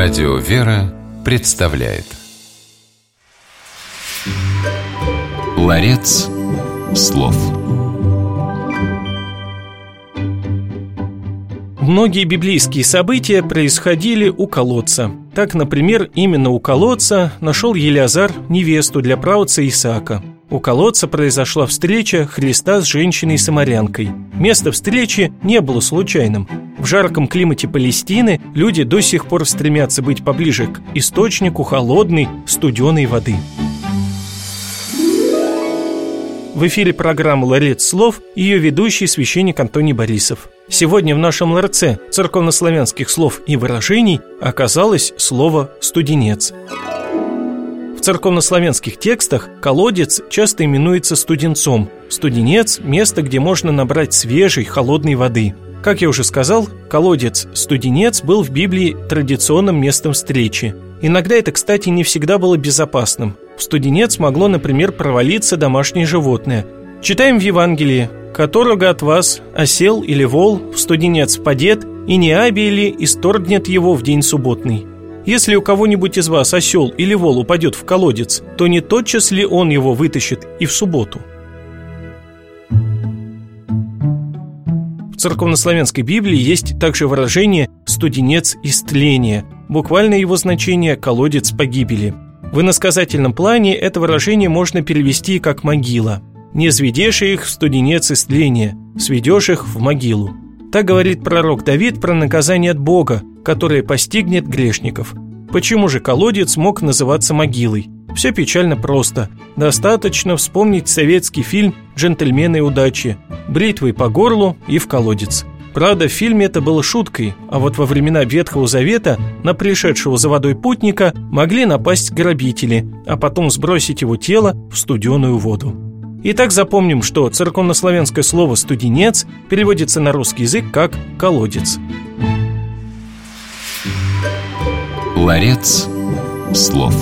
Радио «Вера» представляет Ларец слов Многие библейские события происходили у колодца. Так, например, именно у колодца нашел Елиазар невесту для правца Исаака. У колодца произошла встреча Христа с женщиной-самарянкой. Место встречи не было случайным. В жарком климате Палестины люди до сих пор стремятся быть поближе к источнику холодной, студеной воды. В эфире программа «Ларец слов» и ее ведущий священник Антоний Борисов. Сегодня в нашем ларце церковнославянских слов и выражений оказалось слово «студенец». Церковнославянских текстах колодец часто именуется студенцом. Студенец – место, где можно набрать свежей, холодной воды. Как я уже сказал, колодец-студенец был в Библии традиционным местом встречи. Иногда это, кстати, не всегда было безопасным. В студенец могло, например, провалиться домашнее животное. Читаем в Евангелии «Которого от вас осел или вол в студенец впадет, и не абили исторгнет его в день субботный». Если у кого-нибудь из вас осел или вол упадет в колодец, то не тотчас ли он его вытащит и в субботу? В церковнославянской Библии есть также выражение «студенец истления», буквально его значение «колодец погибели». В иносказательном плане это выражение можно перевести как «могила». «Не сведешь их в студенец истления, сведешь их в могилу». Так говорит пророк Давид про наказание от Бога, которое постигнет грешников. Почему же колодец мог называться могилой? Все печально просто. Достаточно вспомнить советский фильм «Джентльмены удачи». Бритвой по горлу и в колодец. Правда, в фильме это было шуткой, а вот во времена Ветхого Завета на пришедшего за водой путника могли напасть грабители, а потом сбросить его тело в студеную воду. Итак, запомним, что церковнославянское слово «студенец» переводится на русский язык как «колодец». Ларец слов.